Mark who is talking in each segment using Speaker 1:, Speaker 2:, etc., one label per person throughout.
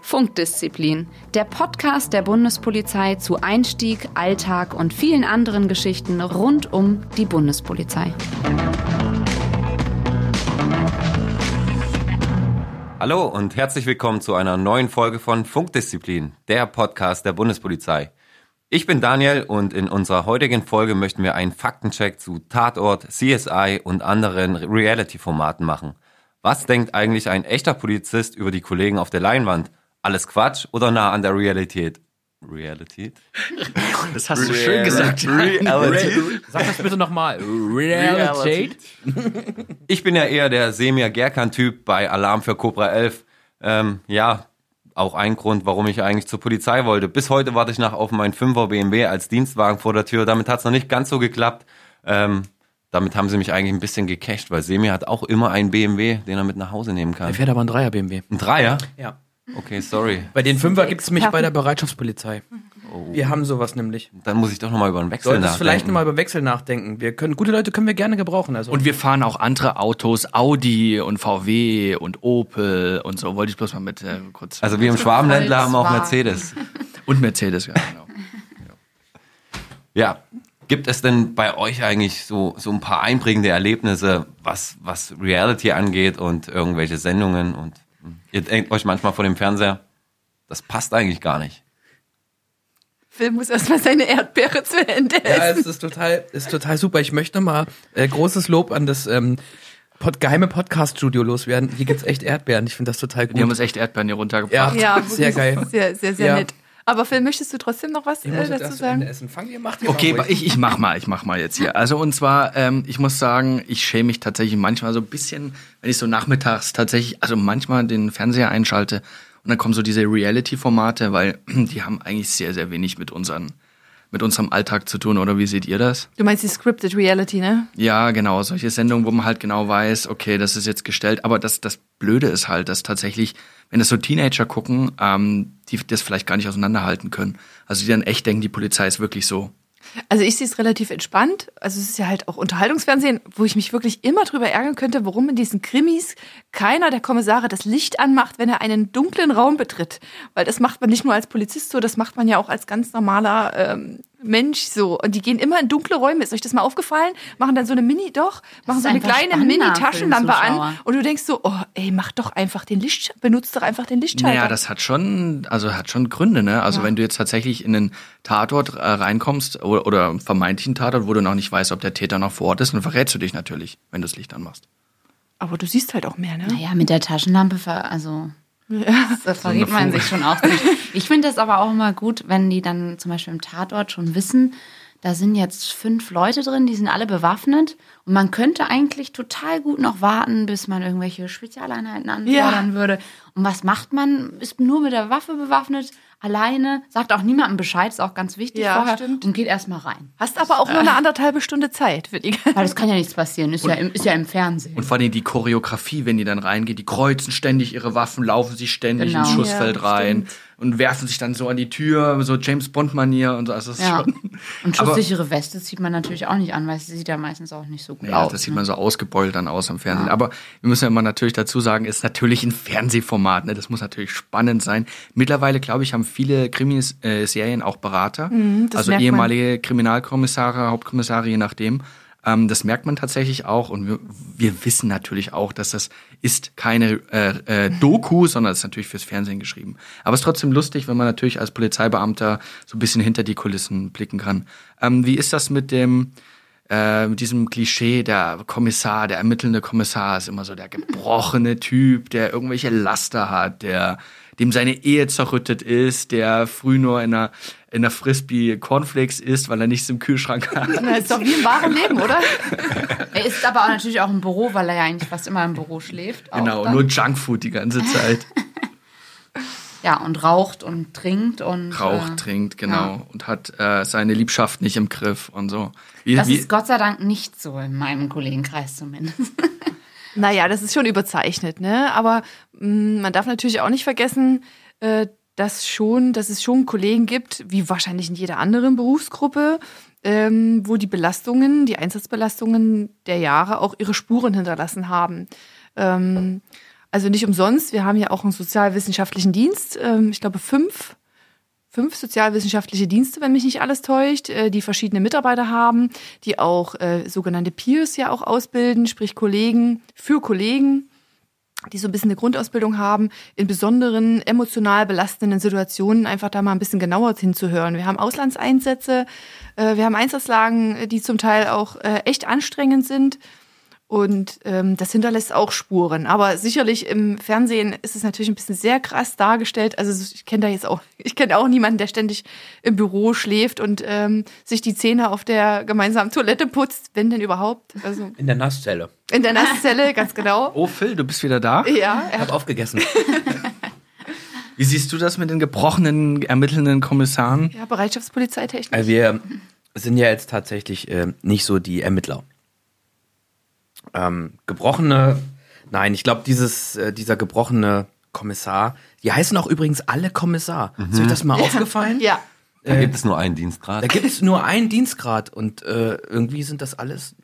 Speaker 1: Funkdisziplin, der Podcast der Bundespolizei zu Einstieg, Alltag und vielen anderen Geschichten rund um die Bundespolizei.
Speaker 2: Hallo und herzlich willkommen zu einer neuen Folge von Funkdisziplin, der Podcast der Bundespolizei. Ich bin Daniel und in unserer heutigen Folge möchten wir einen Faktencheck zu Tatort, CSI und anderen Reality-Formaten machen. Was denkt eigentlich ein echter Polizist über die Kollegen auf der Leinwand? Alles Quatsch oder nah an der Realität? Realität?
Speaker 3: Das hast du schön gesagt.
Speaker 2: Realität?
Speaker 3: Sag das bitte nochmal. Realität?
Speaker 2: Ich bin ja eher der Semir Gerkan-Typ bei Alarm für Cobra 11. Ähm, ja, auch ein Grund, warum ich eigentlich zur Polizei wollte. Bis heute warte ich noch auf meinen 5er BMW als Dienstwagen vor der Tür. Damit hat es noch nicht ganz so geklappt. Ähm, damit haben sie mich eigentlich ein bisschen gecasht, weil Semir hat auch immer einen BMW, den er mit nach Hause nehmen kann.
Speaker 3: Er fährt aber ein Dreier BMW.
Speaker 2: Ein Dreier?
Speaker 3: Ja.
Speaker 2: Okay, sorry.
Speaker 3: Bei den Fünfer gibt es mich bei der Bereitschaftspolizei. Wir haben sowas nämlich.
Speaker 2: Dann muss ich doch nochmal über einen Wechsel
Speaker 3: Solltest
Speaker 2: nachdenken.
Speaker 3: vielleicht nochmal über Wechsel nachdenken. Wir können, gute Leute können wir gerne gebrauchen. Also.
Speaker 4: Und wir fahren auch andere Autos, Audi und VW und Opel und so. Wollte ich bloß mal mit äh, kurz.
Speaker 2: Also wir im Schwabenländler haben auch. Mercedes.
Speaker 4: und Mercedes, ja, genau.
Speaker 2: Ja. Gibt es denn bei euch eigentlich so, so ein paar einprägende Erlebnisse, was, was Reality angeht und irgendwelche Sendungen und ihr denkt euch manchmal vor dem Fernseher, das passt eigentlich gar nicht.
Speaker 5: Phil muss erstmal seine Erdbeere zu Ende
Speaker 3: ja,
Speaker 5: essen.
Speaker 3: es ist total, ist total super. Ich möchte nochmal äh, großes Lob an das ähm, Pod, geheime Podcast-Studio loswerden. Hier gibt's echt Erdbeeren. Ich finde das total gut.
Speaker 4: Die haben uns echt Erdbeeren hier runtergebracht.
Speaker 3: Ja.
Speaker 5: Ja,
Speaker 3: Sehr geil.
Speaker 5: Sehr, sehr, sehr
Speaker 3: Ja.
Speaker 5: nett. Aber Phil, möchtest du trotzdem noch was
Speaker 3: ich
Speaker 5: äh, dazu sagen?
Speaker 3: essen. Fang ihr, macht ihr
Speaker 4: Okay,
Speaker 3: mal
Speaker 4: ich, ich mach mal, ich mach mal jetzt hier. Also und zwar, ähm, ich muss sagen, ich schäme mich tatsächlich manchmal so ein bisschen, wenn ich so nachmittags tatsächlich, also manchmal den Fernseher einschalte und dann kommen so diese Reality-Formate, weil die haben eigentlich sehr, sehr wenig mit unseren, mit unserem Alltag zu tun, oder wie seht ihr das?
Speaker 5: Du meinst die Scripted Reality, ne?
Speaker 4: Ja, genau, solche Sendungen, wo man halt genau weiß, okay, das ist jetzt gestellt. Aber das, das Blöde ist halt, dass tatsächlich, wenn das so Teenager gucken, ähm, die das vielleicht gar nicht auseinanderhalten können. Also die dann echt denken, die Polizei ist wirklich so.
Speaker 5: Also ich sehe es relativ entspannt. Also es ist ja halt auch Unterhaltungsfernsehen, wo ich mich wirklich immer drüber ärgern könnte, warum in diesen Krimis keiner der Kommissare das Licht anmacht, wenn er einen dunklen Raum betritt. Weil das macht man nicht nur als Polizist so, das macht man ja auch als ganz normaler ähm, Mensch so. Und die gehen immer in dunkle Räume. Ist euch das mal aufgefallen? Machen dann so eine Mini, doch, machen so eine kleine Mini-Taschenlampe an. Und du denkst so, oh, ey, mach doch einfach den Licht, benutzt doch einfach den Lichtschalter.
Speaker 4: Naja, das hat schon, also hat schon Gründe, ne? Also wenn du jetzt tatsächlich in einen Tatort äh, reinkommst oder, oder vermeintlichen Tatort, wo du noch nicht weißt, ob der Täter noch vor Ort ist, dann verrätst du dich natürlich, wenn du das Licht anmachst.
Speaker 5: Aber du siehst halt auch mehr, ne?
Speaker 1: Naja, mit der Taschenlampe, ver also das verrät man sich schon auch nicht. Ich finde das aber auch immer gut, wenn die dann zum Beispiel im Tatort schon wissen, da sind jetzt fünf Leute drin, die sind alle bewaffnet und man könnte eigentlich total gut noch warten, bis man irgendwelche Spezialeinheiten anfordern würde. Und was macht man? Ist nur mit der Waffe bewaffnet, alleine, sagt auch niemandem Bescheid, ist auch ganz wichtig
Speaker 5: Ja,
Speaker 1: vorher
Speaker 5: stimmt.
Speaker 1: und geht erstmal rein.
Speaker 5: Hast aber auch nur eine anderthalbe Stunde Zeit für die
Speaker 1: Weil das kann ja nichts passieren, ist, ja im, ist ja im Fernsehen.
Speaker 4: Und vor allem die Choreografie, wenn die dann reingehen, die kreuzen ständig ihre Waffen, laufen sich ständig
Speaker 1: Genau.
Speaker 4: ins Schussfeld
Speaker 5: Ja,
Speaker 4: rein und werfen sich dann so an die Tür, so James Bond-Manier und so. Also das ist
Speaker 1: Ja.
Speaker 4: schon.
Speaker 1: Und schusssichere Weste zieht man natürlich auch nicht an, weil sie sieht ja meistens auch nicht so gut
Speaker 4: Ja,
Speaker 1: aus.
Speaker 4: das sieht
Speaker 1: ne?
Speaker 4: man so ausgebeult dann aus am Fernsehen. Aber wir müssen ja immer natürlich dazu sagen, ist natürlich ein Fernsehformat. Ne? Das muss natürlich spannend sein. Mittlerweile, glaube ich, haben viele Krimiserien auch Berater.
Speaker 5: Mhm,
Speaker 4: also
Speaker 5: merkt man.
Speaker 4: ehemalige Kriminalkommissare, Hauptkommissare, je nachdem. Ähm, das merkt man tatsächlich auch. Und wir, wir wissen natürlich auch, dass das ist keine äh, äh, Doku, sondern es ist natürlich fürs Fernsehen geschrieben. Aber es ist trotzdem lustig, wenn man natürlich als Polizeibeamter so ein bisschen hinter die Kulissen blicken kann. Ähm, wie ist das mit dem äh, mit diesem Klischee, der Kommissar, der ermittelnde Kommissar ist immer so der gebrochene Typ, der irgendwelche Laster hat, der dem seine Ehe zerrüttet ist, der früh nur in einer, in einer Frisbee Cornflakes isst, weil er nichts im Kühlschrank hat.
Speaker 5: Das ist doch wie im wahren Leben, oder?
Speaker 1: Er ist aber auch natürlich auch im Büro, weil er ja eigentlich fast immer im Büro schläft.
Speaker 4: Genau, nur Junkfood die ganze Zeit.
Speaker 1: Ja, und raucht und trinkt und.
Speaker 4: Raucht,
Speaker 1: äh,
Speaker 4: trinkt, genau. Und hat äh, seine Liebschaft nicht im Griff und so. Wie,
Speaker 1: Das
Speaker 4: wie,
Speaker 1: ist Gott sei Dank nicht so in meinem Kollegenkreis zumindest.
Speaker 5: Naja, das ist schon überzeichnet, ne? Aber mh, man darf natürlich auch nicht vergessen, äh, dass schon, dass es schon Kollegen gibt, wie wahrscheinlich in jeder anderen Berufsgruppe, ähm, wo die Belastungen, die Einsatzbelastungen der Jahre auch ihre Spuren hinterlassen haben. Ähm, also nicht umsonst, wir haben ja auch einen sozialwissenschaftlichen Dienst, ähm, ich glaube fünf, fünf sozialwissenschaftliche Dienste, wenn mich nicht alles täuscht, äh, die verschiedene Mitarbeiter haben, die auch äh, sogenannte Peers ja auch ausbilden, sprich Kollegen für Kollegen die so ein bisschen eine Grundausbildung haben, in besonderen emotional belastenden Situationen einfach da mal ein bisschen genauer hinzuhören. Wir haben Auslandseinsätze, äh, wir haben Einsatzlagen, die zum Teil auch äh, echt anstrengend sind. Und ähm, das hinterlässt auch Spuren. Aber sicherlich im Fernsehen ist es natürlich ein bisschen sehr krass dargestellt. Also ich kenne da jetzt auch, ich kenne auch niemanden, der ständig im Büro schläft und ähm, sich die Zähne auf der gemeinsamen Toilette putzt, wenn denn überhaupt. Also
Speaker 3: In der Nasszelle.
Speaker 5: in der Nasszelle, ganz genau.
Speaker 4: Oh, Phil, du bist wieder da.
Speaker 5: Ja,
Speaker 3: Ich
Speaker 5: er
Speaker 3: habe aufgegessen.
Speaker 4: Wie siehst du das mit den gebrochenen, ermittelnden Kommissaren?
Speaker 5: ja, Bereitschaftspolizeitechnik.
Speaker 3: Also wir sind ja jetzt tatsächlich äh, nicht so die Ermittler. Ähm, gebrochene, nein, ich glaube, dieses, äh, dieser gebrochene Kommissar, die heißen auch übrigens alle Kommissar. Ist euch das mal aufgefallen?
Speaker 5: ja.
Speaker 2: Da gibt es nur einen Dienstgrad.
Speaker 3: Da gibt es nur einen Dienstgrad und äh, irgendwie sind das alles.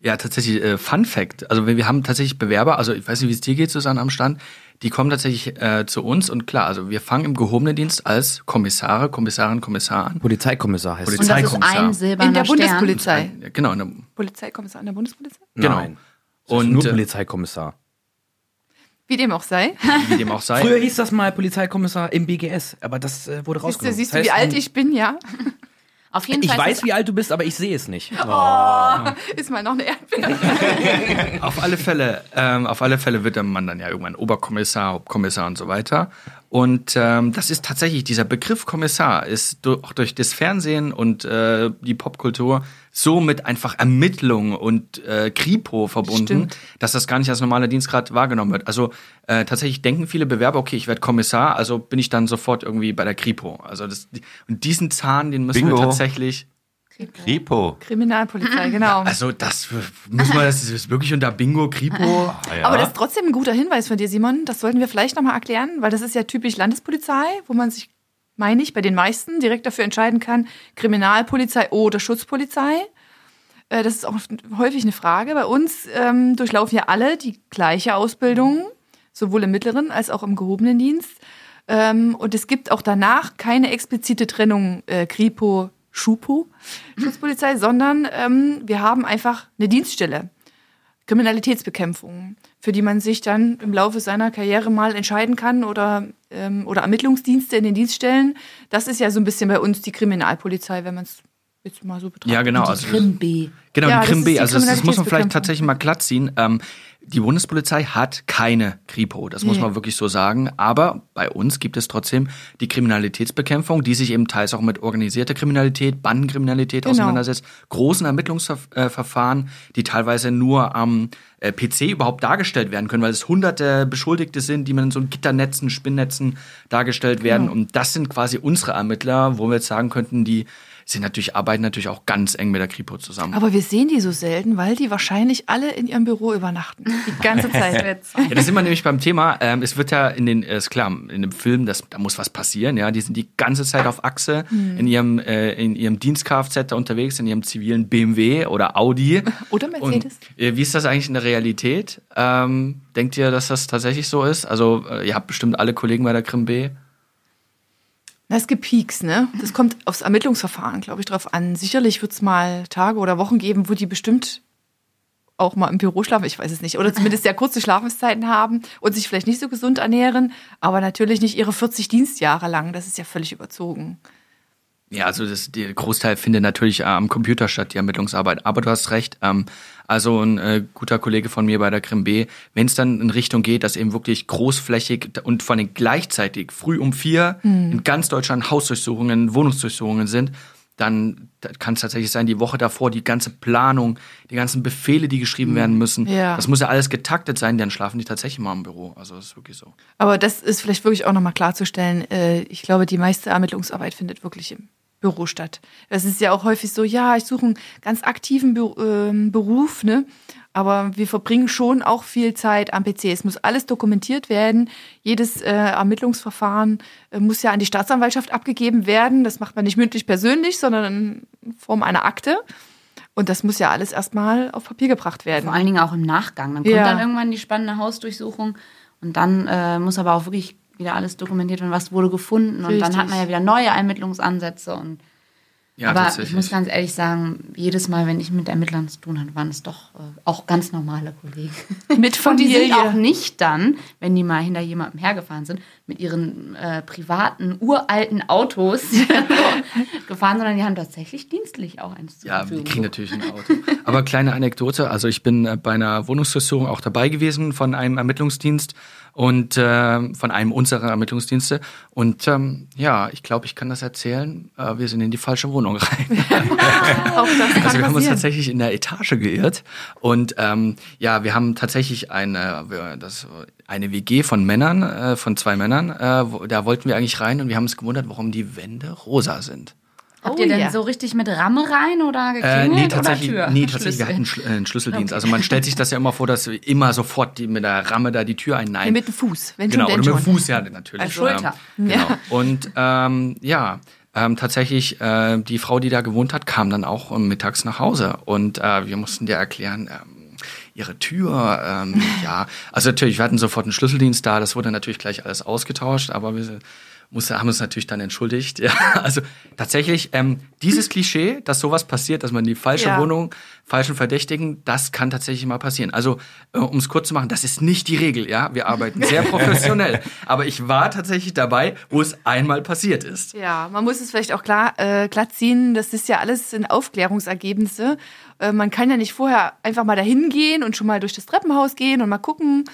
Speaker 4: Ja, tatsächlich, äh, Fun Fact. Also wir, wir haben tatsächlich Bewerber, also ich weiß nicht, wie es dir geht, Susanne, am Stand, die kommen tatsächlich äh, zu uns und klar, also wir fangen im gehobenen Dienst als Kommissare, Kommissarin, Kommissar an.
Speaker 3: Polizeikommissar heißt
Speaker 4: Polizei-
Speaker 1: Und das ist
Speaker 4: Polizeikommissar.
Speaker 1: ein
Speaker 5: In der
Speaker 1: Stern.
Speaker 5: Bundespolizei.
Speaker 4: Genau, in der,
Speaker 5: Polizeikommissar an der Bundespolizei?
Speaker 4: genau.
Speaker 3: Nein. Und
Speaker 4: Und,
Speaker 3: nur
Speaker 4: äh,
Speaker 3: Polizeikommissar.
Speaker 5: Wie dem auch sei.
Speaker 4: wie dem auch sei.
Speaker 3: Früher hieß das mal Polizeikommissar im BGS, aber das äh, wurde
Speaker 5: Siehst du,
Speaker 3: rausgenommen.
Speaker 5: siehst du,
Speaker 3: Das
Speaker 5: wie
Speaker 3: heißt,
Speaker 5: alt ich bin, ja?
Speaker 1: Auf jeden
Speaker 3: Ich
Speaker 1: Fall.
Speaker 3: weiß, wie alt du bist, aber ich sehe es nicht.
Speaker 5: Ist mal noch eine Erdbeere.
Speaker 4: Auf alle Fälle, ähm, auf alle Fälle wird der Mann dann ja irgendwann Oberkommissar, Hauptkommissar und so weiter. Und ähm, das ist tatsächlich, dieser Begriff Kommissar ist du, auch durch das Fernsehen und äh, die Popkultur so mit einfach Ermittlung und äh, Kripo verbunden,
Speaker 5: Stimmt.
Speaker 4: dass das gar nicht als normaler Dienstgrad wahrgenommen wird. Also äh, tatsächlich denken viele Bewerber, okay, ich werde Kommissar, also bin ich dann sofort irgendwie bei der Kripo. Also das, und diesen Zahn, den müssen
Speaker 2: Bingo.
Speaker 4: wir tatsächlich
Speaker 2: Kripo.
Speaker 5: Kriminalpolizei, genau.
Speaker 4: also das muss man, das ist wirklich unter Bingo, Kripo.
Speaker 2: Ah, ja.
Speaker 5: Aber das ist trotzdem ein guter Hinweis von dir, Simon. Das sollten wir vielleicht nochmal erklären, weil das ist ja typisch Landespolizei, wo man sich, meine ich, bei den meisten direkt dafür entscheiden kann, Kriminalpolizei oder Schutzpolizei. Äh, Das ist auch häufig eine Frage. Bei uns ähm, durchlaufen ja alle die gleiche Ausbildung, sowohl im mittleren als auch im gehobenen Dienst. Ähm, und es gibt auch danach keine explizite Trennung äh, Kripo, Schupo, Schutzpolizei, sondern ähm, wir haben einfach eine Dienststelle. Kriminalitätsbekämpfung, für die man sich dann im Laufe seiner Karriere mal entscheiden kann oder, ähm, oder Ermittlungsdienste in den Dienststellen. Das ist ja so ein bisschen bei uns die Kriminalpolizei, wenn man es jetzt mal so betrachtet.
Speaker 4: Ja, genau.
Speaker 1: Die
Speaker 4: Also,
Speaker 1: Krim B.
Speaker 4: Genau,
Speaker 5: Ja,
Speaker 4: die
Speaker 5: das
Speaker 4: Krim B. Also das, das muss man vielleicht tatsächlich mal glatt ziehen. Ähm, die Bundespolizei hat keine Kripo, das muss
Speaker 5: Nee.
Speaker 4: man wirklich so sagen. Aber bei uns gibt es trotzdem die Kriminalitätsbekämpfung, die sich eben teils auch mit organisierter Kriminalität, Bandenkriminalität
Speaker 5: Genau.
Speaker 4: auseinandersetzt, großen Ermittlungsverfahren, die teilweise nur am äh, PC überhaupt dargestellt werden können, weil es hunderte Beschuldigte sind, die man in so Gitternetzen, Spinnnetzen dargestellt werden. Und das sind quasi unsere Ermittler, wo wir jetzt sagen könnten, die sind natürlich, arbeiten natürlich auch ganz eng mit der Kripo zusammen.
Speaker 5: Aber wir sehen die so selten, weil die wahrscheinlich alle in ihrem Büro übernachten. Die ganze Zeit.
Speaker 4: Ja, da sind wir nämlich beim Thema. Ähm, es wird ja in den, äh, ist klar, in dem Film, das, da muss was passieren. Ja, die sind die ganze Zeit auf Achse in ihrem äh, in ihrem Dienst-Kfz da unterwegs, in ihrem zivilen BMW oder Audi.
Speaker 5: Oder Mercedes.
Speaker 4: Und, äh, wie ist das eigentlich in der Realität? Ähm, denkt ihr, dass das tatsächlich so ist? Also äh, ihr habt bestimmt alle Kollegen bei der Krim B.
Speaker 5: Na, es gibt Peaks, ne? Das kommt aufs Ermittlungsverfahren, glaube ich, drauf an. Sicherlich wird es mal Tage oder Wochen geben, wo die bestimmt auch mal im Büro schlafen, ich weiß es nicht. Oder zumindest sehr kurze Schlafenszeiten haben und sich vielleicht nicht so gesund ernähren, aber natürlich nicht ihre 40 Dienstjahre lang. Das ist ja völlig überzogen.
Speaker 4: Ja, also das, der Großteil findet natürlich äh, am Computer statt, die Ermittlungsarbeit. Aber du hast recht. Ähm, also ein äh, guter Kollege von mir bei der Krim B, wenn es dann in Richtung geht, dass eben wirklich großflächig und vor allem gleichzeitig früh um vier in ganz Deutschland Hausdurchsuchungen, Wohnungsdurchsuchungen sind, dann kann es tatsächlich sein, die Woche davor, die ganze Planung, die ganzen Befehle, die geschrieben werden müssen,
Speaker 5: Ja.
Speaker 4: das muss ja alles getaktet sein, dann schlafen die tatsächlich mal im Büro. Also das ist wirklich so.
Speaker 5: Aber das ist vielleicht wirklich auch nochmal klarzustellen. Äh, Ich glaube, die meiste Ermittlungsarbeit findet wirklich im Büro statt. Es ist ja auch häufig so, ja, ich suche einen ganz aktiven ähm, Beruf, ne? Aber wir verbringen schon auch viel Zeit am PC. Es muss alles dokumentiert werden. Jedes äh, Ermittlungsverfahren äh, muss ja an die Staatsanwaltschaft abgegeben werden. Das macht man nicht mündlich persönlich, sondern in Form einer Akte. Und das muss ja alles erstmal auf Papier gebracht werden.
Speaker 1: Vor allen Dingen auch im Nachgang. Dann kommt
Speaker 5: Ja.
Speaker 1: dann irgendwann die spannende Hausdurchsuchung und dann äh, muss aber auch wirklich wieder alles dokumentiert werden, was wurde gefunden. Und dann
Speaker 5: Richtig.
Speaker 1: hat man ja wieder neue Ermittlungsansätze. Und
Speaker 4: Ja,
Speaker 1: aber ich muss ganz ehrlich sagen, jedes Mal, wenn ich mit Ermittlern zu tun hatte, waren es doch äh, auch ganz normale Kollegen.
Speaker 5: Mit
Speaker 1: Und die sind auch
Speaker 5: Familie.
Speaker 1: nicht dann, wenn die mal hinter jemandem hergefahren sind, mit ihren äh, privaten, uralten Autos gefahren, sondern die haben tatsächlich dienstlich auch eins zur
Speaker 4: Ja, die kriegen natürlich ein Auto. Aber kleine Anekdote, also ich bin äh, bei einer Wohnungsdurchsuchung auch dabei gewesen von einem Ermittlungsdienst und äh, von einem unserer Ermittlungsdienste. Und ähm, ja, ich glaube, ich kann das erzählen. Äh, wir sind in die falsche Wohnung rein.
Speaker 5: Auch das kann
Speaker 4: Also wir haben uns tatsächlich in der Etage geirrt und ähm, ja, wir haben tatsächlich eine, das, eine WG von Männern, äh, von zwei Männern. Äh, wo, da wollten wir eigentlich rein und wir haben uns gewundert, warum die Wände rosa sind.
Speaker 1: Habt
Speaker 5: Oh
Speaker 1: ihr denn
Speaker 5: ja.
Speaker 1: so richtig mit Ramme rein oder
Speaker 4: Äh,
Speaker 1: geklingelt
Speaker 4: nee,
Speaker 1: oder
Speaker 4: tatsächlich,
Speaker 1: Tür?
Speaker 4: nee, tatsächlich, wir hatten Schl äh, einen Schlüsseldienst. Also man stellt sich das ja immer vor, dass wir immer sofort die, mit der Ramme da die Tür ein. Nein.
Speaker 5: Ja, mit dem Fuß, wenn
Speaker 4: genau,
Speaker 5: schon,
Speaker 4: oder
Speaker 5: denn
Speaker 4: mit dem. Fuß, ja, natürlich.
Speaker 1: Als Schulter.
Speaker 4: Ähm, genau. Und ähm, ja, ähm, tatsächlich, äh, die Frau, die da gewohnt hat, kam dann auch ähm, mittags nach Hause. Und äh, wir mussten dir erklären, ähm, ihre Tür, ähm, ja, also natürlich, wir hatten sofort einen Schlüsseldienst da, das wurde natürlich gleich alles ausgetauscht, aber wir musste, haben uns natürlich dann entschuldigt. Ja, also tatsächlich, ähm, dieses Klischee, dass sowas passiert, dass man die falsche
Speaker 5: Ja.
Speaker 4: Wohnung, falschen Verdächtigen, das kann tatsächlich mal passieren. Also, äh, um es kurz zu machen, das ist nicht die Regel, ja. Wir arbeiten sehr professionell. aber ich war tatsächlich dabei, wo es einmal passiert ist.
Speaker 5: Ja, man muss es vielleicht auch klar äh, glatt ziehen. Das ist ja alles in Aufklärungsergebnisse. Äh, man kann ja nicht vorher einfach mal dahin gehen und schon mal durch das Treppenhaus gehen und mal gucken,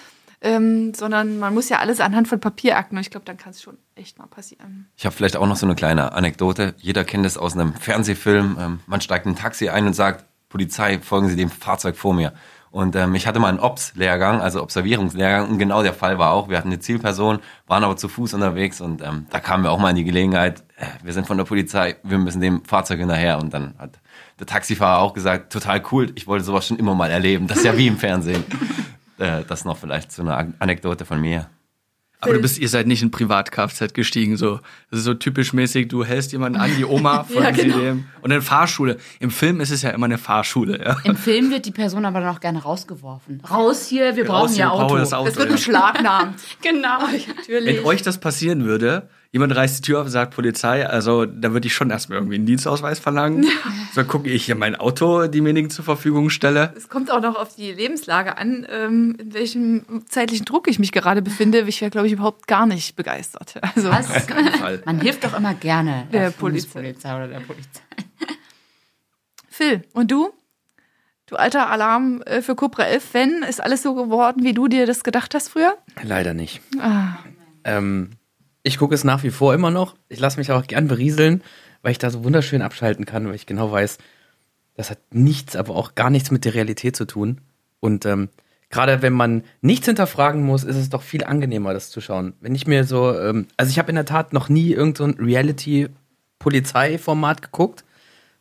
Speaker 5: ähm, sondern man muss ja alles anhand von Papierakten. Und ich glaube, dann kann es schon echt mal passieren.
Speaker 2: Ich habe vielleicht auch noch so eine kleine Anekdote. Jeder kennt es aus einem Fernsehfilm. Ähm, man steigt in ein Taxi ein und sagt, Polizei, folgen Sie dem Fahrzeug vor mir. Und ähm, ich hatte mal einen Ops-Lehrgang, also Observierungslehrgang, und genau der Fall war auch. Wir hatten eine Zielperson, waren aber zu Fuß unterwegs und ähm, da kamen wir auch mal in die Gelegenheit, äh, wir sind von der Polizei, wir müssen dem Fahrzeug hinterher. Und dann hat der Taxifahrer auch gesagt, total cool, ich wollte sowas schon immer mal erleben. Das ist ja wie im Fernsehen. Äh, das noch vielleicht so eine Anekdote von mir.
Speaker 4: Aber du bist, ihr seid nicht in Privat-Kfz gestiegen, so. Das ist so typisch mäßig, du hältst jemanden an, die Oma, folgen
Speaker 5: genau.
Speaker 4: sie dem. Und dann Fahrschule. Im Film ist es ja immer eine Fahrschule, ja.
Speaker 1: Im Film wird die Person aber noch gerne rausgeworfen. Raus hier, wir brauchen
Speaker 4: Raus
Speaker 1: ja
Speaker 4: hier, wir brauchen
Speaker 1: Auto.
Speaker 4: das Auto.
Speaker 5: Das wird
Speaker 4: ja.
Speaker 5: beschlagnahmt.
Speaker 1: Genau.
Speaker 5: Natürlich.
Speaker 4: Wenn euch das passieren würde, jemand reißt die Tür auf und sagt Polizei, also da würde ich schon erstmal irgendwie einen Dienstausweis verlangen. So gucke ich hier mein Auto demjenigen zur Verfügung stelle.
Speaker 5: Es kommt auch noch auf die Lebenslage an, ähm, in welchem zeitlichen Druck ich mich gerade befinde. Ich wäre, glaube ich, überhaupt gar nicht begeistert. Also,
Speaker 1: Was?
Speaker 4: Fall.
Speaker 1: Man hilft doch immer gerne
Speaker 5: Der
Speaker 1: der,
Speaker 5: Polizei.
Speaker 1: Bundespolizei oder der Polizei.
Speaker 5: Phil, und du? Du alter Alarm äh, für Cobra 11-Fan, ist alles so geworden, wie du dir das gedacht hast früher?
Speaker 3: Leider nicht.
Speaker 5: Ah.
Speaker 3: Ähm, ich gucke es nach wie vor immer noch. Ich lasse mich auch gern berieseln, weil ich da so wunderschön abschalten kann, weil ich genau weiß, das hat nichts, aber auch gar nichts mit der Realität zu tun. Und ähm, gerade wenn man nichts hinterfragen muss, ist es doch viel angenehmer, das zu schauen. Wenn ich mir so, ähm, also ich habe in der Tat noch nie irgend so Reality-Polizei-Format geguckt.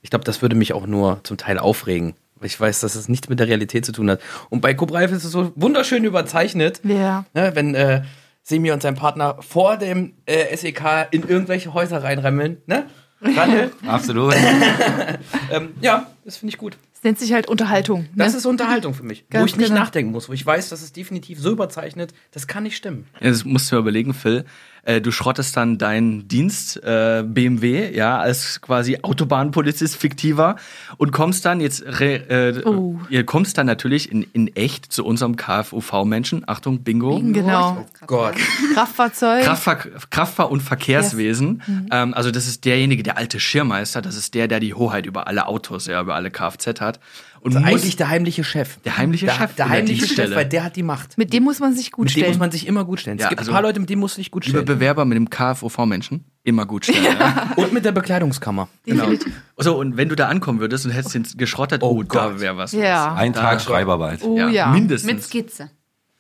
Speaker 3: Ich glaube, das würde mich auch nur zum Teil aufregen. weil Ich weiß, dass es nichts mit der Realität zu tun hat. Und bei Cobra 11 ist es so wunderschön überzeichnet.
Speaker 5: Ja.
Speaker 3: Ne, wenn äh, Semi und sein Partner vor dem äh, SEK in irgendwelche Häuser reinremmeln, ne? Daniel?
Speaker 2: Absolut.
Speaker 3: ähm, ja, das finde ich gut.
Speaker 5: Es nennt sich halt Unterhaltung. Ne?
Speaker 3: Das ist Unterhaltung für mich. wo
Speaker 5: Ganz
Speaker 3: ich nicht
Speaker 5: genau.
Speaker 3: nachdenken muss, wo ich weiß, das ist definitiv so überzeichnet, das kann nicht stimmen.
Speaker 4: Ja, das musst du mir überlegen, Phil. Äh, du schrottest dann deinen Dienst äh, BMW, ja, als quasi Autobahnpolizist fiktiver und kommst dann jetzt, re, äh,
Speaker 5: Oh.
Speaker 4: ihr kommst dann natürlich in, in echt zu unserem KFUV-Menschen. Achtung, Bingo.
Speaker 5: Genau.
Speaker 3: Gott.
Speaker 5: Kraftfahrzeug.
Speaker 4: Kraftfahr Kraftfahr- und Verkehrswesen. Ähm, also das ist derjenige, der alte Schirmmeister. Das ist der, der die Hoheit über alle Autos, ja, über alle Kfz hat. Und
Speaker 3: Also
Speaker 4: muss,
Speaker 3: eigentlich der heimliche Chef.
Speaker 4: Der heimliche
Speaker 3: der,
Speaker 4: Chef
Speaker 3: Der heimliche Chef,
Speaker 4: Dienststelle.
Speaker 3: weil der hat die Macht.
Speaker 5: Mit dem muss man sich gut
Speaker 3: Mit dem
Speaker 5: stellen.
Speaker 3: muss man sich immer gut stellen.
Speaker 4: Ja,
Speaker 3: es gibt
Speaker 4: also-
Speaker 3: ein paar Leute, mit denen musst du dich gut
Speaker 4: liebe
Speaker 3: stellen.
Speaker 4: Bewerber mit dem KFUV-Menschen, immer gut stellen. Ja.
Speaker 3: Und mit der Bekleidungskammer.
Speaker 4: Genau. So, und wenn du da ankommen würdest und hättest den geschrottet, oh, da
Speaker 3: Gott.
Speaker 4: wäre was.
Speaker 5: ja.
Speaker 2: Ein Tag Schreibarbeit.
Speaker 5: Oh
Speaker 4: Ja,
Speaker 5: ja.
Speaker 4: mindestens.
Speaker 1: Mit Skizze.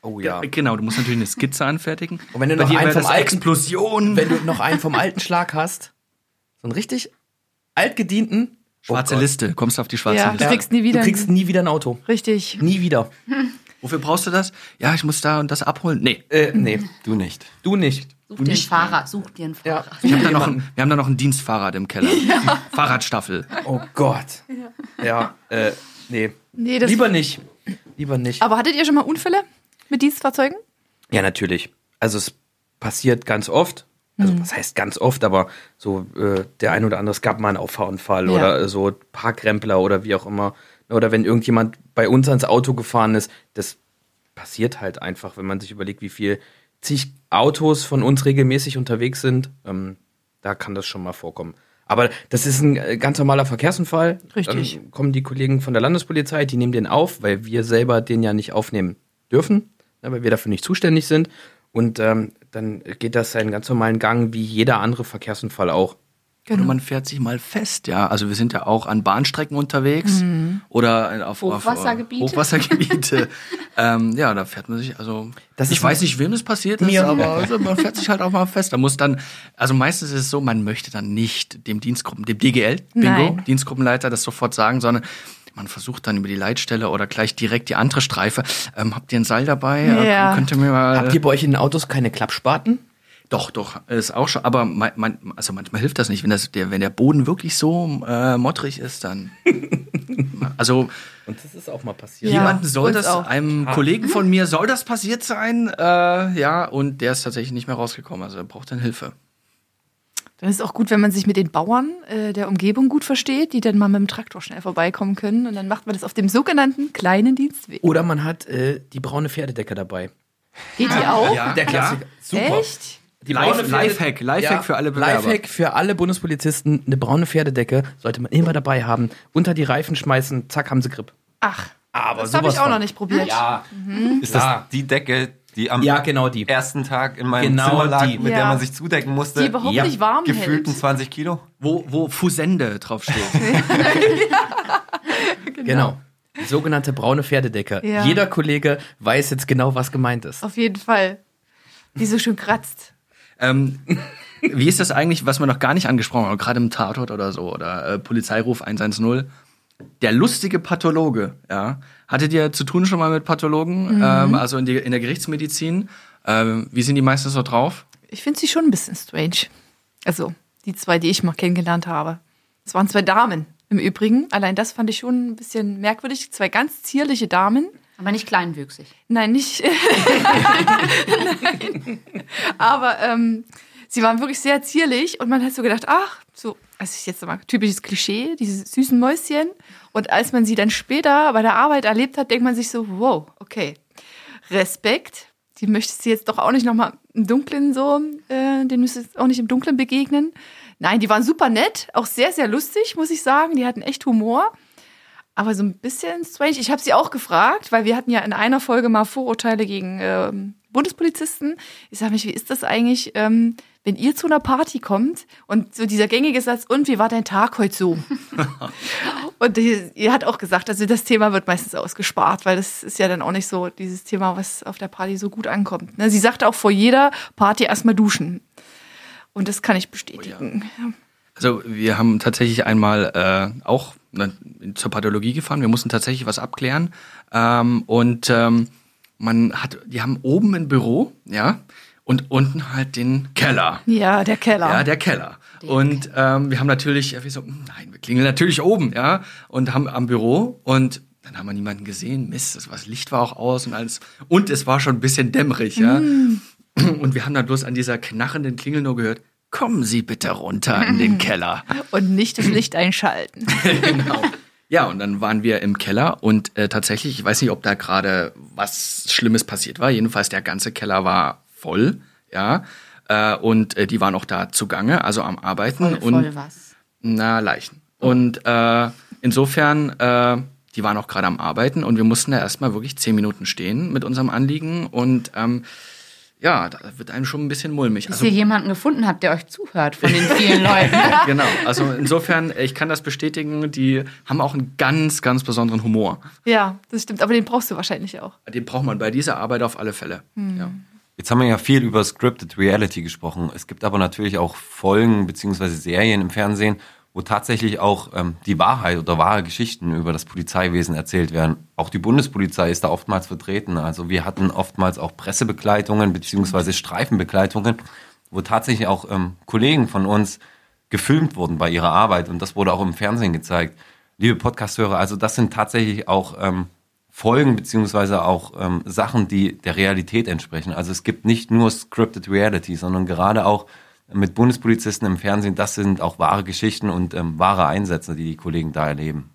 Speaker 3: Oh ja.
Speaker 4: Genau, du musst natürlich eine Skizze anfertigen.
Speaker 3: Und wenn du
Speaker 4: Bei
Speaker 3: noch einen vom alten-
Speaker 4: Explosion.
Speaker 3: Wenn du noch einen vom alten Schlag hast, so ein richtig altgedienten.
Speaker 4: Schwarze
Speaker 3: Oh.
Speaker 4: Liste. Kommst du auf die schwarze
Speaker 5: Ja.
Speaker 4: Liste?
Speaker 5: Du kriegst nie wieder
Speaker 3: Du kriegst
Speaker 5: ein-
Speaker 3: nie wieder ein Auto.
Speaker 5: Richtig.
Speaker 3: Nie wieder.
Speaker 4: Wofür brauchst du das? Ja, ich muss da und das abholen. Nee,
Speaker 3: Äh, nee,
Speaker 2: Du nicht.
Speaker 3: du nicht.
Speaker 1: Such dir einen Fahrer, such dir einen Fahrer.
Speaker 4: ich hab da noch ein, wir haben da noch ein Dienstfahrrad im Keller. Die Fahrradstaffel.
Speaker 3: Oh Gott. Ja, äh, nee.
Speaker 5: Nee, das
Speaker 3: Lieber nicht. Lieber nicht.
Speaker 5: Aber hattet ihr schon mal Unfälle mit Dienstfahrzeugen?
Speaker 3: Ja, natürlich. Also es passiert ganz oft. Also
Speaker 5: Mhm.
Speaker 3: was heißt ganz oft, aber so äh, der ein oder andere, es gab mal einen Auffahrunfall
Speaker 5: Ja.
Speaker 3: oder äh, so Parkrempler oder wie auch immer. Oder wenn irgendjemand bei uns ans Auto gefahren ist, das passiert halt einfach, wenn man sich überlegt, wie viel zig Autos von uns regelmäßig unterwegs sind. Ähm, da kann das schon mal vorkommen. Aber das ist ein äh, ganz normaler Verkehrsunfall.
Speaker 5: Richtig.
Speaker 3: Dann kommen die Kollegen von der Landespolizei, die nehmen den auf, weil wir selber den ja nicht aufnehmen dürfen, ne, weil wir dafür nicht zuständig sind. Und ähm, dann geht das seinen ganz normalen Gang wie jeder andere Verkehrsunfall auch.
Speaker 4: Oder man fährt sich mal fest, ja. Also wir sind ja auch an Bahnstrecken unterwegs oder auf
Speaker 1: Hochwassergebiete.
Speaker 4: Auf, Hochwassergebiete. ähm, ja, da fährt man sich, also
Speaker 3: Das
Speaker 4: ich weiß nicht, wem das passiert ist,
Speaker 3: Mir-
Speaker 4: aber also, man fährt sich halt auch mal fest. Da muss dann, also meistens ist es so, man möchte dann nicht dem Dienstgruppen, dem DGL, Bingo,
Speaker 5: Nein.
Speaker 4: Dienstgruppenleiter das sofort sagen, sondern man versucht dann über die Leitstelle oder gleich direkt die andere Streife. Ähm, habt ihr ein Seil dabei?
Speaker 5: Ja.
Speaker 4: Äh, Könnt ihr mir mal.
Speaker 3: Habt ihr bei euch in den Autos keine Klappspaten?
Speaker 4: Doch, doch, ist auch schon. Aber man, man, also manchmal hilft das nicht, wenn das der, wenn der Boden wirklich so äh, mottrig ist, dann. Also
Speaker 3: Und das ist auch mal passiert.
Speaker 5: Ja,
Speaker 4: jemanden soll das,
Speaker 5: auch.
Speaker 4: einem Kollegen von mir soll das passiert sein, äh, ja, und der ist tatsächlich nicht mehr rausgekommen. Also er braucht dann Hilfe.
Speaker 5: Dann ist es auch gut, wenn man sich mit den Bauern äh, der Umgebung gut versteht, die dann mal mit dem Traktor schnell vorbeikommen können. Und dann macht man das auf dem sogenannten kleinen Dienstweg.
Speaker 3: Oder man hat äh, die braune Pferdedecke dabei.
Speaker 5: Geht die auch?
Speaker 4: Ja,
Speaker 3: Der Klassiker. Super.
Speaker 5: Echt?
Speaker 3: Die
Speaker 4: Life- Lifehack, Lifehack für alle Bewerber.
Speaker 3: Lifehack für alle Bundespolizisten. Eine braune Pferdedecke sollte man immer dabei haben. Unter die Reifen schmeißen, zack, haben sie Grip.
Speaker 5: Ach,
Speaker 3: Aber
Speaker 5: das habe ich auch
Speaker 3: von.
Speaker 5: noch nicht probiert.
Speaker 3: Ja,
Speaker 2: Ist das
Speaker 3: Ja.
Speaker 2: die Decke, die am
Speaker 3: ja genau die.
Speaker 2: ersten Tag in meinem
Speaker 3: Genau
Speaker 2: Zimmer lag,
Speaker 3: die.
Speaker 2: mit der
Speaker 5: Ja.
Speaker 2: man sich zudecken musste?
Speaker 5: Die überhaupt
Speaker 3: Ja.
Speaker 5: nicht warm
Speaker 2: Gefühlten
Speaker 5: hält.
Speaker 2: 20 Kilo?
Speaker 4: Wo, wo Fusende draufsteht.
Speaker 3: Genau. Die sogenannte braune Pferdedecke.
Speaker 5: Ja.
Speaker 3: Jeder Kollege weiß jetzt genau, was gemeint ist.
Speaker 5: Auf jeden Fall. Die so schön kratzt.
Speaker 4: ähm, wie ist das eigentlich, was wir noch gar nicht angesprochen haben, gerade im Tatort oder so, oder äh, Polizeiruf 110? Der lustige Pathologe, ja. Hattet ihr zu tun schon mal mit Pathologen, ähm, also in, die, in der Gerichtsmedizin? Ähm, wie sind die meistens so drauf?
Speaker 5: Ich finde sie schon ein bisschen strange. Also, die zwei, die ich mal kennengelernt habe. Es waren zwei Damen im Übrigen. Allein das fand ich schon ein bisschen merkwürdig. Zwei ganz zierliche Damen.
Speaker 1: Aber nicht kleinwüchsig.
Speaker 5: Nein, nicht. Nein. Aber ähm, sie waren wirklich sehr zierlich und man hat so gedacht, ach, so, also ich jetzt mal typisches Klischee, diese süßen Mäuschen. Und als man sie dann später bei der Arbeit erlebt hat, denkt man sich so, wow, okay, Respekt. Die möchtest du jetzt doch auch nicht nochmal im Dunkeln so, äh, den müsstest du auch nicht im Dunkeln begegnen. Nein, die waren super nett, auch sehr, sehr lustig, muss ich sagen. Die hatten echt Humor. Aber so ein bisschen strange. Ich habe sie auch gefragt, weil wir hatten ja in einer Folge mal Vorurteile gegen ähm, Bundespolizisten. Ich sage mich, wie ist das eigentlich, ähm, wenn ihr zu einer Party kommt und so dieser gängige Satz, und wie war dein Tag heute so? und ihr hat auch gesagt, also das Thema wird meistens ausgespart, weil das ist ja dann auch nicht so dieses Thema, was auf der Party so gut ankommt. Ne? Sie sagte auch vor jeder Party erstmal duschen. Und das kann ich bestätigen.
Speaker 4: Also wir haben tatsächlich einmal äh, auch ne, zur Pathologie gefahren. Wir mussten tatsächlich was abklären. Ähm, und ähm, man hat, die haben oben ein Büro, ja, und unten halt den Keller.
Speaker 5: Ja, der Keller.
Speaker 4: Ja, der Keller. Und ähm, wir haben natürlich, ja, wir so, hm, nein, wir klingeln natürlich oben, ja, und haben am Büro und dann haben wir niemanden gesehen. Mist, das, war- das Licht war auch aus und alles. Und es war schon ein bisschen dämmerig, ja. Und wir haben dann bloß an dieser knarrenden Klingel nur gehört, kommen Sie bitte runter in den Keller.
Speaker 5: Und nicht das Licht einschalten.
Speaker 4: genau. Ja, und dann waren wir im Keller und äh, tatsächlich, ich weiß nicht, ob da gerade was Schlimmes passiert war. Jedenfalls der ganze Keller war voll, ja. Äh, und äh, die waren auch da zugange, also am Arbeiten.
Speaker 1: Voll,
Speaker 4: und
Speaker 1: voll was.
Speaker 4: na, Leichen. Und äh, insofern, äh, die waren auch gerade am Arbeiten und wir mussten da erstmal wirklich zehn Minuten stehen mit unserem Anliegen und ähm, ja, da wird einem schon ein bisschen mulmig.
Speaker 1: Bis
Speaker 4: Also,
Speaker 1: ihr jemanden gefunden habt, der euch zuhört von den vielen Leuten.
Speaker 4: genau, also insofern, ich kann das bestätigen, die haben auch einen ganz, ganz besonderen Humor.
Speaker 5: Ja, das stimmt. Aber den brauchst du wahrscheinlich auch.
Speaker 4: Den braucht man bei dieser Arbeit auf alle Fälle. Ja.
Speaker 2: Jetzt haben wir ja viel über Scripted Reality gesprochen. Es gibt aber natürlich auch Folgen beziehungsweise Serien im Fernsehen, wo tatsächlich auch ähm, die Wahrheit oder wahre Geschichten über das Polizeiwesen erzählt werden. Auch die Bundespolizei ist da oftmals vertreten. Also wir hatten oftmals auch Pressebegleitungen beziehungsweise Streifenbegleitungen, wo tatsächlich auch ähm, Kollegen von uns gefilmt wurden bei ihrer Arbeit und das wurde auch im Fernsehen gezeigt. Liebe Podcasthörer, also das sind tatsächlich auch ähm, Folgen beziehungsweise auch ähm, Sachen, die der Realität entsprechen. Also es gibt nicht nur scripted Reality, sondern gerade auch mit Bundespolizisten im Fernsehen, das sind auch wahre Geschichten und ähm, wahre Einsätze, die die Kollegen da erleben.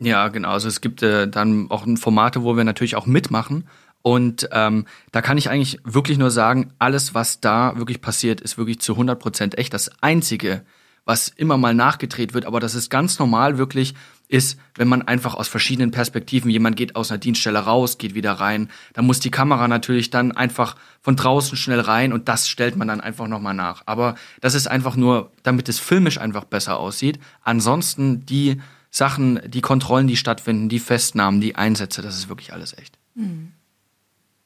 Speaker 4: Ja, genau. Also es gibt äh, dann auch Formate, wo wir natürlich auch mitmachen. Und ähm, da kann ich eigentlich wirklich nur sagen, alles, was da wirklich passiert, ist wirklich zu 100 Prozent echt. Das Einzige, was immer mal nachgedreht wird, aber das ist ganz normal wirklich, ist, wenn man einfach aus verschiedenen Perspektiven, jemand geht aus einer Dienststelle raus, geht wieder rein, dann muss die Kamera natürlich dann einfach von draußen schnell rein und das stellt man dann einfach nochmal nach. Aber das ist einfach nur, damit es filmisch einfach besser aussieht. Ansonsten die Sachen, die Kontrollen, die stattfinden, die Festnahmen, die Einsätze, das ist wirklich alles echt.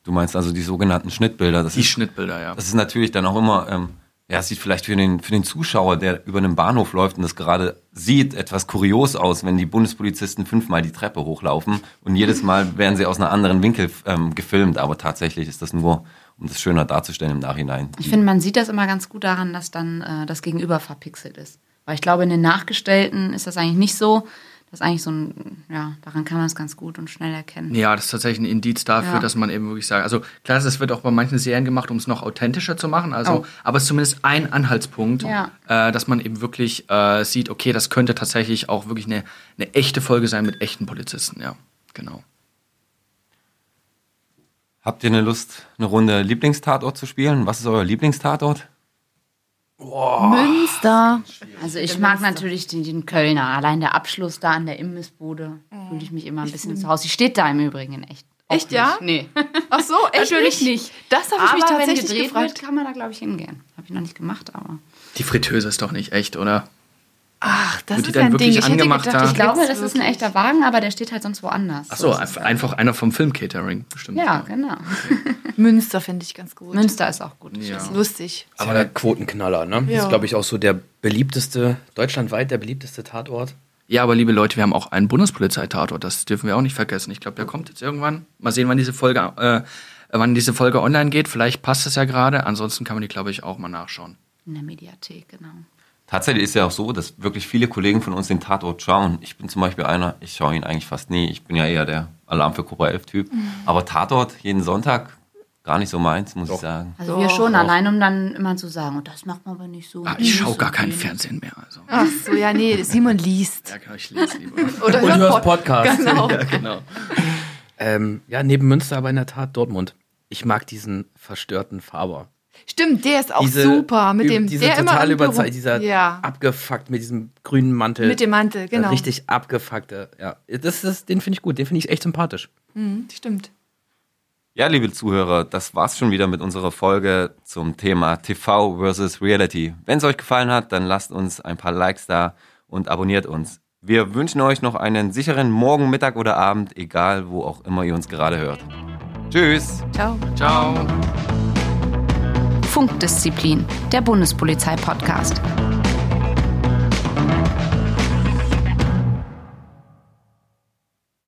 Speaker 2: Du meinst also die sogenannten Schnittbilder? Das
Speaker 4: Die
Speaker 2: ist,
Speaker 4: Schnittbilder, ja.
Speaker 2: Das ist natürlich dann auch immer, ähm, ja, es sieht vielleicht für den, für den Zuschauer, der über einen Bahnhof läuft und das gerade sieht, etwas kurios aus, wenn die Bundespolizisten fünfmal die Treppe hochlaufen und jedes Mal werden sie aus einer anderen Winkel ähm, gefilmt, aber tatsächlich ist das nur, um das schöner darzustellen im Nachhinein.
Speaker 1: Ich finde, man sieht das immer ganz gut daran, dass dann äh, das Gegenüber verpixelt ist. Weil ich glaube, in den Nachgestellten ist das eigentlich nicht so. Das ist eigentlich so ein, ja, daran kann man es ganz gut und schnell erkennen.
Speaker 4: Ja, das ist tatsächlich ein Indiz dafür,
Speaker 1: Ja.
Speaker 4: dass man eben wirklich sagt, also klar, das wird auch bei manchen Serien gemacht, um es noch authentischer zu machen, also,
Speaker 1: Oh.
Speaker 4: aber es ist zumindest ein Anhaltspunkt,
Speaker 1: Ja.
Speaker 4: äh, dass man eben wirklich äh, sieht, okay, das könnte tatsächlich auch wirklich eine, eine echte Folge sein mit echten Polizisten, ja, genau.
Speaker 2: Habt ihr eine Lust, eine Runde Lieblingstatort zu spielen? Was ist euer Lieblingstatort?
Speaker 5: Münster.
Speaker 1: Also ich mag natürlich den, den Kölner. Allein der Abschluss da an der Imbissbude fühle ich mich immer ein bisschen zu Hause. Die steht da im Übrigen echt. Auch
Speaker 5: Echt, ja?
Speaker 1: nicht. Nee.
Speaker 5: Ach so, echt
Speaker 1: Natürlich nicht.
Speaker 5: Das habe ich mich
Speaker 1: aber wenn
Speaker 5: tatsächlich
Speaker 1: gedreht
Speaker 5: gefragt.
Speaker 1: wird, kann man da, glaube ich, hingehen. Habe ich noch nicht gemacht, aber.
Speaker 4: Die Fritteuse ist doch nicht echt, oder?
Speaker 5: Ach, das
Speaker 4: Wird die
Speaker 5: ist
Speaker 4: dann
Speaker 5: ein
Speaker 4: wirklich
Speaker 5: Ding. Ich hätte
Speaker 4: angemacht
Speaker 5: gedacht,
Speaker 4: da?
Speaker 1: Ich glaube, das ist ein echter Wagen, aber der steht halt sonst woanders.
Speaker 4: Ach so, einf- einfach einer vom Filmcatering, bestimmt.
Speaker 1: Ja, genau.
Speaker 5: Münster finde ich ganz gut.
Speaker 1: Münster ist auch gut.
Speaker 4: Ja.
Speaker 5: ist lustig.
Speaker 3: Aber der Quotenknaller, ne?
Speaker 5: Ja.
Speaker 3: Ist, glaube ich, auch so der beliebteste, deutschlandweit der beliebteste Tatort.
Speaker 4: Ja, aber liebe Leute, wir haben auch einen Bundespolizeitatort, das dürfen wir auch nicht vergessen. Ich glaube, der kommt jetzt irgendwann. Mal sehen, wann diese Folge, äh, wann diese Folge online geht. Vielleicht passt es ja gerade. Ansonsten kann man die, glaube ich, auch mal nachschauen.
Speaker 1: In der Mediathek, genau.
Speaker 2: Tatsächlich ist ja auch so, dass wirklich viele Kollegen von uns den Tatort schauen. Ich bin zum Beispiel einer, ich schaue ihn eigentlich fast nie. Ich bin ja eher der Alarm für Cobra 11 Typ. Aber Tatort jeden Sonntag gar nicht so meins, muss ich sagen.
Speaker 1: Also wir schon, allein um dann immer zu sagen, und das macht man aber nicht so.
Speaker 4: Ah, ich schaue gar keinen Fernsehen mehr. Also.
Speaker 5: Ach so, ja, nee, Simon liest.
Speaker 4: Ja, ich lese lieber.
Speaker 5: Oder
Speaker 3: Und hörst
Speaker 5: Pod-
Speaker 3: Podcast.
Speaker 5: Genau.
Speaker 4: ja, genau.
Speaker 3: Ähm, ja, neben Münster aber in der Tat Dortmund. Ich mag diesen verstörten Faber.
Speaker 5: Stimmt, der ist auch
Speaker 3: Diese,
Speaker 5: super. Mit dem,
Speaker 3: diese
Speaker 5: der immer
Speaker 3: total
Speaker 5: im Büro-
Speaker 3: überzeugt, dieser
Speaker 5: Ja,
Speaker 3: abgefuckt mit diesem grünen Mantel.
Speaker 5: mit dem Mantel, genau.
Speaker 3: Richtig abgefuckte, ja. Das ist, den finde ich gut, den finde ich echt sympathisch.
Speaker 5: Mhm, stimmt.
Speaker 2: Ja, liebe Zuhörer, das war's schon wieder mit unserer Folge zum Thema TV versus Reality. Wenn es euch gefallen hat, dann lasst uns ein paar Likes da und abonniert uns. Wir wünschen euch noch einen sicheren Morgen, Mittag oder Abend, egal wo auch immer ihr uns gerade hört. Tschüss!
Speaker 5: Ciao.
Speaker 4: Ciao.
Speaker 1: Funkdisziplin, der Bundespolizei-Podcast.